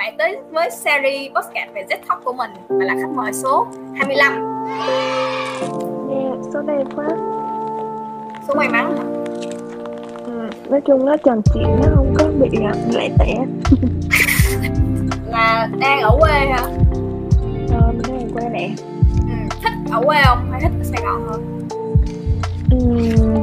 bạn tới với series podcast về Z Talk của mình. Và là khách mời số 25 Yeah, số đẹp quá. Số may mắn. Ừ, Nói chung nó tròn chuyện nó không có bị à, lẻ tẻ. Là đang ở quê hả? Ờ, mình đang quê nè ừ. thích ở quê không? Hay thích ở Sài Gòn hơn? Ừm.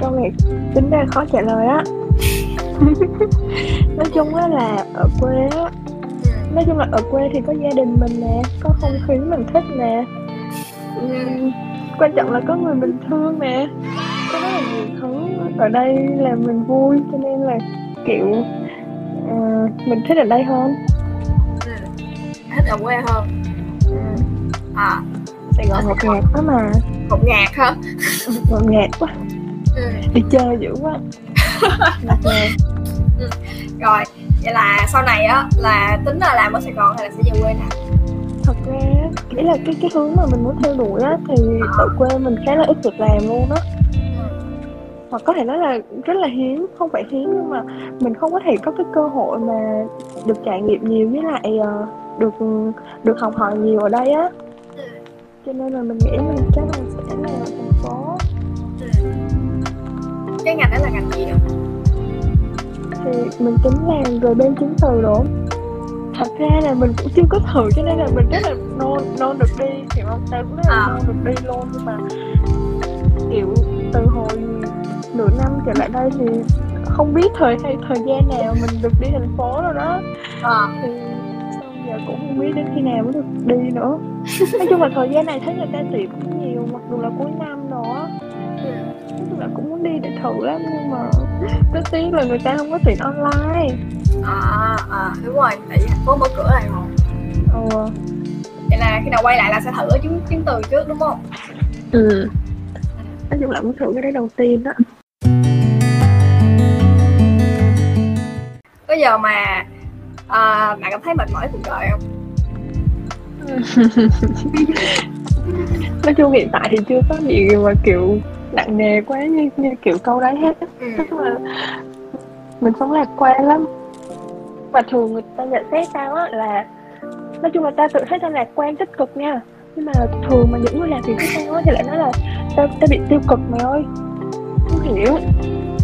Câu này tính ra khó trả lời á Nói chung á là ở quê á. Nói chung là ở quê thì có gia đình mình nè Có không khí mình thích nè. Ừm, Quan trọng là có người mình thương nè. Có rất là nhiều thứ ở đây làm mình vui Cho nên là kiểu ờ, Mình thích ở đây hơn. Ừ. thích ở quê hơn? Ừ. à. Sài Gòn ngột ngạt quá mà. Ngột ngạt hả? Ngột ngạt quá. Ừ. Đi chơi dữ quá. Ngột ngạt rồi vậy là sau này á là tính là làm ở Sài Gòn hay là sẽ về quê nè? Thật ra nghĩ là cái cái hướng mà mình muốn theo đuổi á thì ở quê mình khá là ít việc làm luôn á. Hoặc có thể nói là rất là hiếm không phải hiếm nhưng mà mình không có thể có cái cơ hội mà được trải nghiệm nhiều với lại ờ, được được học hỏi nhiều ở đây á. Cho nên là mình nghĩ mình chắc là sẽ là ở thành phố. Cái ngành đó là ngành gì nữa thì mình tính làm rồi bên chứng từ đó thật ra là mình cũng chưa có thử cho nên là mình rất là nôn nôn được đi hiểu không tao cũng rất là À. nôn được đi luôn nhưng mà kiểu từ hồi nửa năm trở lại đây thì không biết thời hay thời gian nào mình được đi thành phố rồi đó à. thì giờ cũng không biết đến khi nào mới được đi nữa nói chung là thời gian này thấy người ta tuyển cũng nhiều mặc dù là cuối năm á ừ. nói chung là cũng muốn đi để thử lắm nhưng mà rất tiếc là người ta không có tuyển online. À à đúng rồi tại vì thành phố mở cửa rồi. Mà ừ vậy là khi nào quay lại là sẽ thử ở chứng chứng từ trước đúng không? Ừ. Nói chung là muốn thử cái đấy đầu tiên đó. Có giờ mà à, bạn cảm thấy mệt mỏi cuộc đời không? Nói chung hiện tại thì chưa có gì mà kiểu nặng nề quá như như kiểu câu đấy hết. Ừ. chung là mình sống lạc quan lắm. Và thường người ta nhận xét tao á là nói chung là tao tự thấy tao lạc quan tích cực nha. Nhưng mà thường mà những người làm việc với tao á thì lại nói là tao tao bị tiêu cực mày ơi. Không hiểu.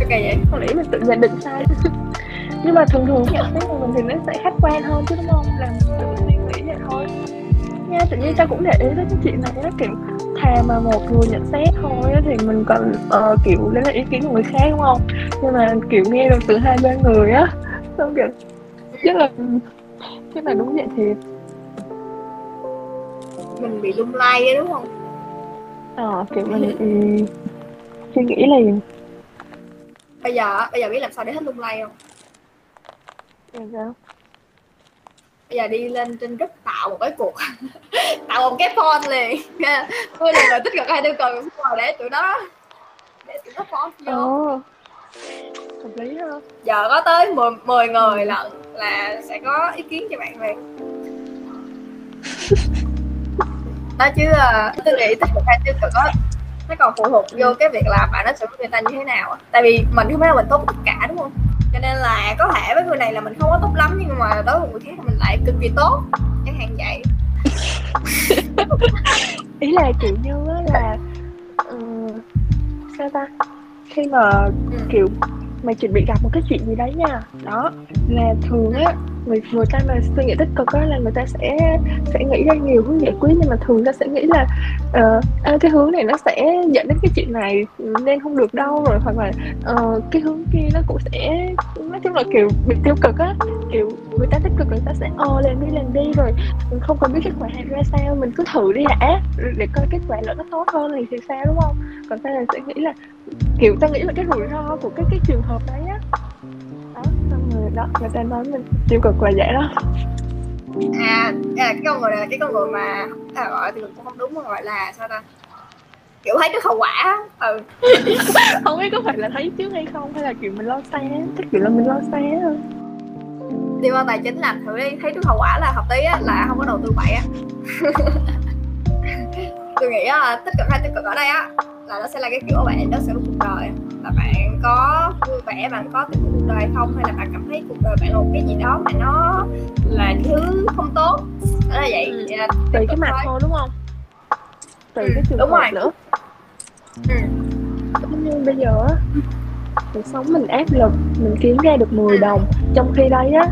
Ok vậy? Không lẽ mình tự nhận định sai. Nhưng mà thường thường nhận xét của mình thì nó sẽ khách quan hơn chứ đúng không? Là mình tự suy nghĩ vậy thôi. Nha tự nhiên tao cũng để ý đến cái chuyện này nó kiểu thà mà một người nhận xét thôi á, thì mình còn ờ, kiểu lấy lại ý kiến của người khác đúng không? Nhưng mà kiểu nghe được từ hai ba người á xong kiểu chắc là chắc là đúng vậy thiệt. Mình bị lung lay ấy, đúng không? Ờ kiểu mình ừ, suy nghĩ liền. Bây giờ bây giờ biết làm sao để hết lung lay không? Rồi. sao? Bây giờ đi lên trên group tạo một cái cuộc tạo một cái phone liền. Tôi là người tích cực hay tiêu cực rồi để tụi nó để tụi nó phone vô. Ồ, hợp lý ha. Giờ có tới 10, 10 người lận là sẽ có ý kiến cho bạn liền đó chứ ờ, tôi nghĩ tích cực hay tiêu cực á. Nó còn phụ thuộc vô cái việc là bạn đối xử với người ta như thế nào tại vì mình không phải là mình tốt tất cả đúng không cho nên là có thể với người này là mình không có tốt lắm nhưng mà đối với người khác thì mình lại cực kỳ tốt. Chẳng hạn vậy. Ý là kiểu như là ừm, sao ta? Khi mà Ừ. kiểu mày chuẩn bị gặp một cái chuyện gì đấy nha. Đó là thường á người người ta mà suy nghĩ tích cực á là người ta sẽ sẽ nghĩ ra nhiều hướng giải quyết nhưng mà thường ta sẽ nghĩ là uh, à, cái hướng này nó sẽ dẫn đến cái chuyện này nên không được đâu rồi hoặc là uh, cái hướng kia nó cũng sẽ là kiểu bị tiêu cực á. Kiểu người ta tích cực người ta sẽ ô làm đi làm đi. Rồi mình không cần biết kết quả ra sao mình cứ thử đi đã để coi kết quả lỡ nó tốt hơn thì thì sao đúng không? Còn ta là sẽ nghĩ là kiểu ta nghĩ là cái rủi ro của cái cái trường hợp đấy á. Đó xong rồi đó người ta nói mình tiêu cực là vậy đó. À, à cái con người này là cái con người mà à, gọi thì cũng không đúng mà gọi là sao ta? Kiểu thấy cái hậu quả ừ. Không biết có phải là thấy trước hay không hay là kiểu mình lo xa chắc kiểu là mình lo xa thôi đi qua tài chính làm thử đi thấy trước hậu quả là hợp lý á là không có đầu tư bậy á. Tôi nghĩ là tích cực hay tiêu cực ở đây á là nó sẽ là cái kiểu bạn nó sẽ cuộc đời. Là bạn có vui vẻ bạn có tình cuộc đời không hay là bạn cảm thấy cuộc đời bạn là một cái gì đó mà nó là thứ không tốt. Đó là vậy. Ừ. Là tùy cái mặt thôi. thôi đúng không? Tùy Ừ, cái trường đúng hợp rồi. nữa ừ. giống như bây giờ á cuộc sống mình áp lực mình kiếm ra được 10 đồng trong khi đây á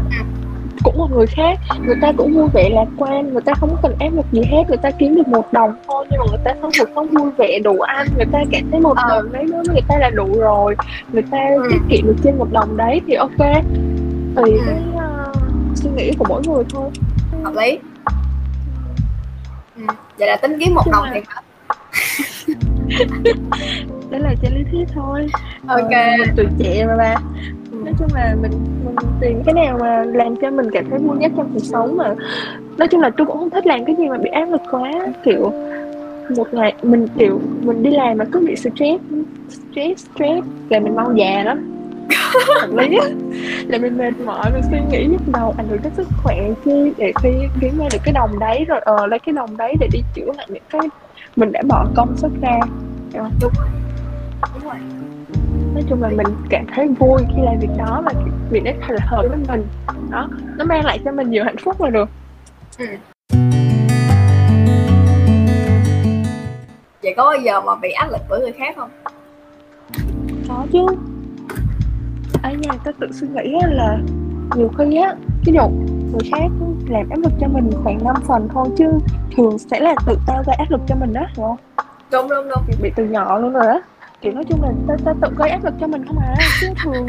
cũng một người khác người ta cũng vui vẻ lạc quan người ta không cần áp lực gì hết người ta kiếm được một đồng thôi nhưng mà người ta sống cuộc sống vui vẻ đủ ăn người ta cảm thấy một Ờ. đồng đấy với người ta là đủ rồi người ta Ừ. tiết kiệm được trên một đồng đấy thì ok tùy Ừ. cái ờ, suy nghĩ của mỗi người thôi hợp lý ừ. vậy là tính kiếm một Nhưng đồng mà- thì đấy là trên lý thuyết thôi. Ok. Ờ, tuổi trẻ mà ba. Nói chung là mình mình tìm cái nào mà làm cho mình cảm thấy vui nhất trong cuộc sống mà. Nói chung là tôi cũng không thích làm cái gì mà bị áp lực quá kiểu một ngày mình kiểu mình đi làm mà cứ bị stress stress stress là mình mau già lắm. Hợp lý á. Là mình mệt mỏi mình suy nghĩ nhức đầu ảnh hưởng đến sức khỏe chi để khi kiếm ra được cái đồng đấy rồi ờ lấy cái đồng đấy để đi chữa lại những cái mình đã bỏ công sức ra. Đúng rồi. Nói chung là mình cảm thấy vui khi làm việc đó và việc đấy thật là hợp với mình. Đó nó mang lại cho mình nhiều hạnh phúc là được. Ừ. vậy có bao giờ mà bị áp lực bởi người khác không? Có chứ. Ở nhà tôi tự suy nghĩ là nhiều khi á ví dụ người khác làm áp lực cho mình khoảng 5 phần thôi chứ thường sẽ là tự tao gây áp lực cho mình đó hiểu không? Đúng đúng đúng. Bị từ nhỏ luôn rồi á. Kiểu nói chung là ta, ta tự gây áp lực cho mình không à chứ thường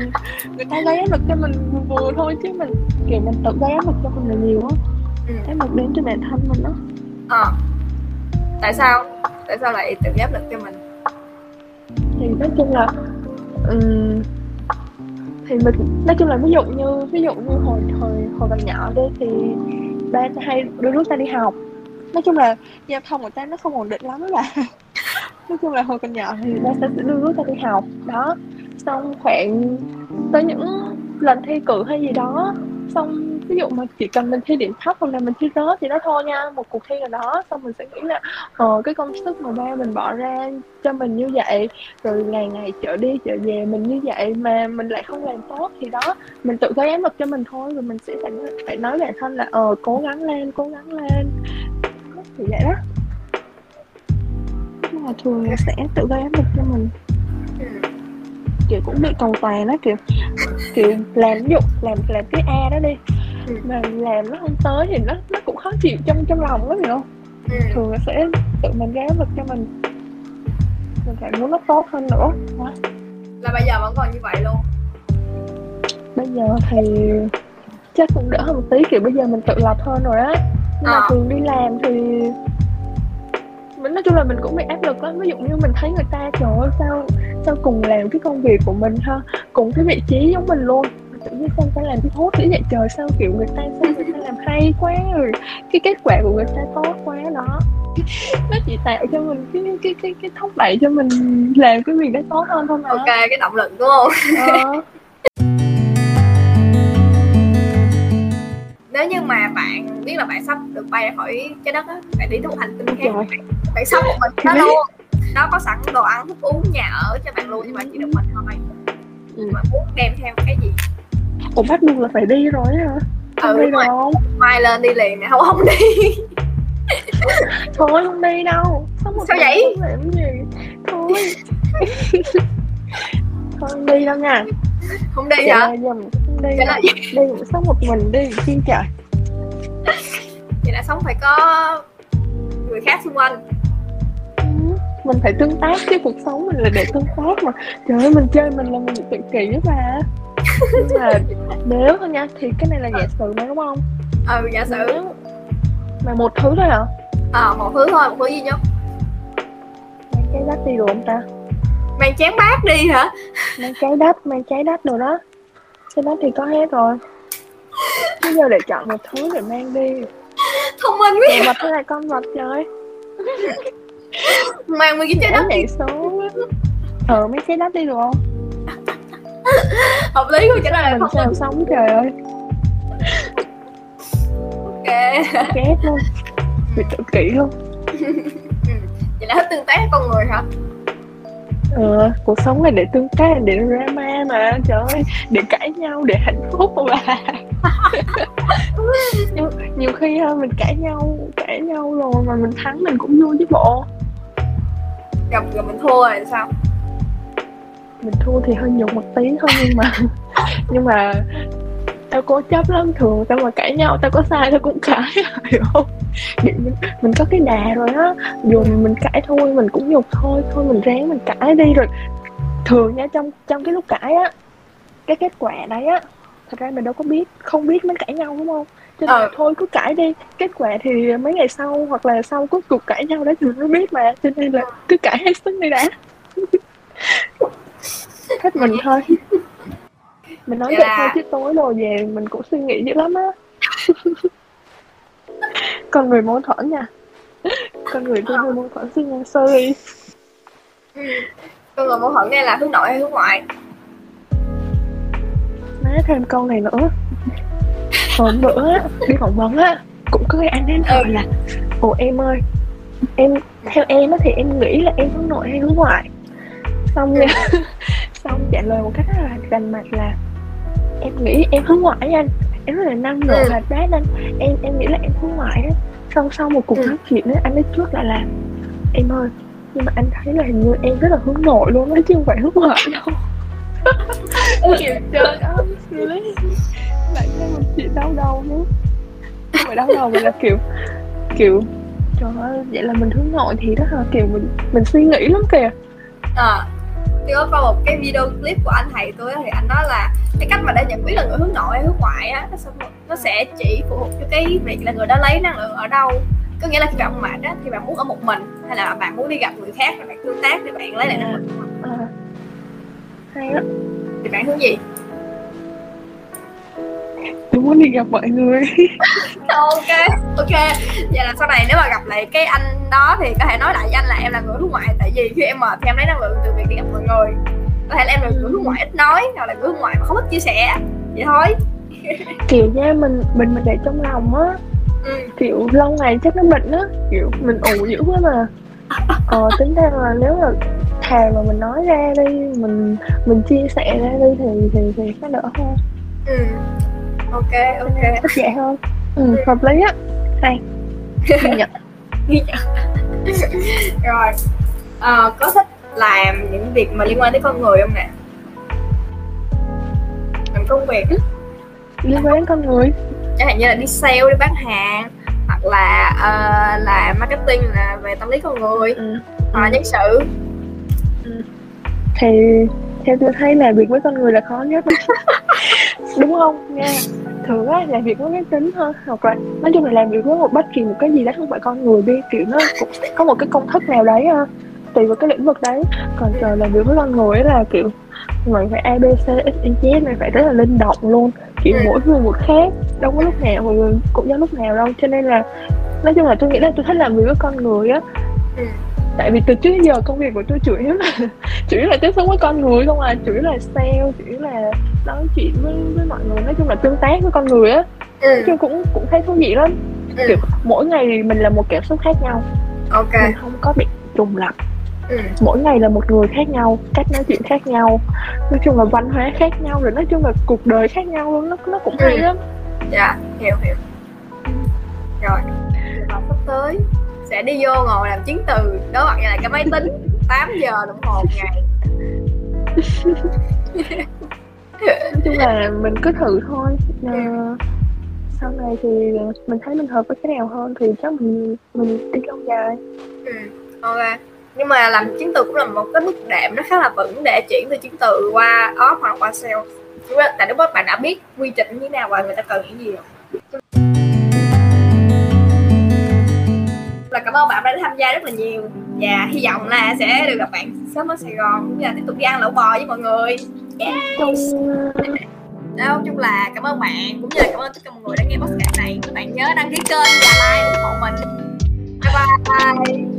người ta gây áp lực cho mình vừa vừa thôi chứ mình kiểu mình tự gây áp lực cho mình là nhiều á. Ừ. áp lực đến cho bản thân mình đó ờ. Tại sao? Tại sao lại tự áp lực cho mình? Thì nói chung là ừm, thì mình, nói chung là ví dụ như, ví dụ như hồi hồi hồi còn nhỏ đi, thì ba hay đưa đứa ta đi học. Nói chung là giao thông của ta nó không ổn định lắm đó bà. Nói chung là hồi còn nhỏ thì ba sẽ đưa đứa ta đi học. Đó. Xong khoảng, tới những lần thi cử hay gì đó, xong ví dụ mà chỉ cần mình thi điểm thấp hoặc là mình thi rớt thì nó thôi nha, một cuộc thi nào đó. Xong mình sẽ nghĩ là ờ cái công sức mà ba mình bỏ ra cho mình như vậy, rồi ngày ngày chở đi chở về mình như vậy mà mình lại không làm tốt thì đó, mình tự gây áp lực cho mình thôi. Rồi mình sẽ phải phải nói bản thân là ờ cố gắng lên, cố gắng lên. Thì vậy đó. Nhưng mà thường là sẽ tự gây áp lực cho mình. Kiểu cũng bị cầu toàn đó kiểu kiểu làm ví dụ, làm làm cái a đó đi Ừ. mà làm nó không tới thì nó nó cũng khó chịu trong trong lòng lắm hiểu không Ừ. thường là sẽ tự mình gây áp lực cho mình mình phải muốn nó tốt hơn nữa đó. là bây giờ vẫn còn như vậy luôn bây giờ thì chắc cũng đỡ hơn một tí kiểu bây giờ mình tự lập hơn rồi á nhưng mà Ờ. thường đi làm thì mình nói chung là mình cũng bị áp lực lắm ví dụ như mình thấy người ta trời ơi sao sao cùng làm cái công việc của mình ha cùng cái vị trí giống mình luôn Mà tự nhiên người ta làm cái hốt dữ vậy trời sao kiểu người ta sao người ta làm hay quá rồi cái kết quả của người ta tốt quá đó. Nó chỉ tạo cho mình cái cái cái cái thúc đẩy cho mình làm cái việc đó tốt hơn thôi mà. Ok cái động lực đúng không? Ờ. nếu như mà bạn biết là bạn sắp được bay ra khỏi trái đất á bạn đi tới một hành tinh khác trời bạn sống một mình đó luôn. Nó có sẵn đồ ăn thức uống nhà ở cho bạn luôn nhưng mà chỉ được mình thôi. Ừ. mà muốn đem theo cái gì Ủa bắt buộc là phải đi rồi hả? Không Ừ, đi rồi. không? mai lên đi liền nè không không đi. Thôi không đi đâu. Một Sao vậy? không làm gì. Thôi. Thôi không đi đâu nha. Không đi Vậy hả? không đi Đi sống một mình đi chi trời vậy là sống phải có người khác xung quanh. Ừ, Mình phải tương tác chứ cuộc sống mình là để tương tác mà. Trời ơi mình chơi mình là mình tự kỷ mà Mà nếu thôi nha thì cái này là giả sử mà đúng không? ừ giả sử. Nếu mà một thứ thôi hả? ờ một thứ thôi một thứ duy nhất Mang trái đất đi được không ta? mang chén bát đi hả? Mang trái đất mang trái đất đồ đó. Trái đất thì có hết rồi. Bây giờ để chọn một thứ để mang đi. Thông minh quá. Vật hay là con vật trời? Mang nguyên cái trái đất nhảy số ờ mấy trái đất đi được không hợp lý của trả lời là thông sao sống trời ơi. Ok. Ghét luôn. Bị tự kỷ luôn. Vậy là hết tương tác con người hả? Ờ, cuộc sống là để tương tác để drama mà trời ơi. Để cãi nhau để hạnh phúc mà. Nhiều, nhiều khi ha, mình cãi nhau cãi nhau rồi mà mình thắng mình cũng vui chứ bộ. Gặp rồi mình thua rồi sao mình thua thì hơi nhục một tí thôi nhưng mà nhưng mà tao cố chấp lắm thường tao mà cãi nhau tao có sai tao cũng cãi hiểu không? Mình, mình có cái đà rồi á dù mình cãi thôi mình cũng nhục thôi thôi mình ráng mình cãi đi rồi. Thường nha trong trong cái lúc cãi á cái kết quả đấy á thật ra mình đâu có biết không biết mới cãi nhau đúng không? Cho nên Ờ. thôi cứ cãi đi kết quả thì mấy ngày sau hoặc là sau cuối cuộc cãi nhau đấy thì mình mới biết mà cho nên là cứ cãi hết sức đi đã hết mình thôi. Mình nói Vậy thôi chứ tối rồi về mình cũng suy nghĩ dữ lắm á. Con người mâu thuẫn nha. Con người tôi hơi mâu thuẫn xin nha sorry ừ. con người mâu thuẫn đây là hướng nội hay hướng ngoại? Nói thêm câu này nữa. Hôm bữa đi phỏng vấn á cũng có cái anh đến hỏi là ồ em ơi em theo em á thì em nghĩ là em hướng nội hay hướng ngoại? Xong nha. Xong trả lời một cách rất là rành mạch là em nghĩ em hướng ngoại anh em rất là năng nổ Ừ. hoạt bát anh em em nghĩ là em hướng ngoại á xong sau một cuộc Ừ. nói chuyện á anh ấy trước lại là em ơi nhưng mà anh thấy là hình như em rất là hướng nội luôn á chứ không phải hướng ngoại đâu. Kiểu trời ơi really lại thêm một chuyện đau đầu nữa. Không phải đau đầu mà là kiểu kiểu trời ơi vậy là mình hướng nội thì đó là kiểu mình mình suy nghĩ lắm kìa. À tôi có coi một cái video clip của anh thầy tôi á, thì anh nói là cái cách mà để nhận biết là người hướng nội hay hướng ngoại á nó sẽ, nó sẽ chỉ phụ thuộc cho cái việc là người đó lấy năng lượng ở đâu. Có nghĩa là khi bạn mệt á thì bạn muốn ở một mình hay là bạn muốn đi gặp người khác và bạn tương tác thì bạn lấy lại năng lượng? À, hay đó thì bạn hướng gì? Tôi muốn đi gặp mọi người ok ok. Vậy là sau này nếu mà gặp lại cái anh đó thì có thể nói lại với anh là em là người hướng ngoại tại vì khi em mệt thì em lấy năng lượng từ việc đi gặp mọi người có thể là em là người hướng ngoại ít nói hoặc là người hướng ngoại mà không thích chia sẻ. Vậy thôi. Kiểu nha mình mình mình để trong lòng á ừ. kiểu lâu ngày chắc nó bệnh á kiểu mình ủ dữ quá mà. Ờ tính ra là nếu mà thà mà mình nói ra đi mình mình chia sẻ ra đi thì thì thì nó đỡ hơn. Ừ. Ok ok. Thích vậy hơn ừ, hợp lý á. Hay. Ghi nhận. Ghi nhận. Rồi. Ờ, có thích làm những việc mà liên quan tới con người không nè? Làm công việc. Liên quan đến con người. Chẳng hạn như là đi sale đi bán hàng hoặc là ờ, làm marketing là về tâm lý con người. Ừ. hoặc là nhân sự. Thì theo tôi thấy làm việc với con người là khó nhất. Đúng không? Nha thường á làm việc với máy tính thôi hoặc là nói chung là làm việc với một bất kỳ một cái gì đó không phải con người đi kiểu nó cũng sẽ có một cái công thức nào đấy ha tùy vào cái lĩnh vực đấy còn giờ làm việc với con người là kiểu mày phải a b c z mày phải rất là linh động luôn kiểu Ừ. mỗi người một khác đâu có lúc nào mà cũng giống lúc nào đâu cho nên là nói chung là tôi nghĩ là tôi thích làm việc với con người á Ừ. tại vì từ trước đến giờ công việc của tôi chủ yếu là chủ yếu là tiếp xúc với con người không à chủ yếu là sale chủ yếu là nói chuyện với với mọi người nói chung là tương tác với con người á. Nói ừ. chung cũng cũng thấy thú vị lắm. Ừ. kiểu mỗi ngày mình là một cảm xúc khác nhau. Ok. Mình không có bị trùng lặp. Ừ. mỗi ngày là một người khác nhau cách nói chuyện khác nhau. Nói chung là văn hóa khác nhau rồi nói chung là cuộc đời khác nhau luôn. Nó nó cũng hay Ừ. lắm. Dạ hiểu hiểu. Rồi. Và sắp tới sẽ đi vô ngồi làm chứng từ. Mặt với lại cái máy tính. 8 giờ đồng hồ ngày nói chung là mình cứ thử thôi. À, sau này thì mình thấy mình hợp với cái nào hơn thì chắc mình mình đi lâu dài. Ừ. ok. Nhưng mà làm chứng từ cũng là một cái bước đệm nó khá là vững để chuyển từ chứng từ qua off hoặc qua sale. Tại lúc đó bạn đã biết quy trình như thế nào và người ta cần những gì rồi là cảm ơn bạn đã tham gia rất là nhiều và hy vọng là sẽ được gặp bạn sớm ở Sài Gòn cũng như là tiếp tục đi ăn lẩu bò với mọi người trong Đâu, chung là cảm ơn bạn cũng như là cảm ơn tất cả mọi người đã nghe podcast này. Các bạn nhớ đăng ký kênh và like ủng hộ mình. Bye bye.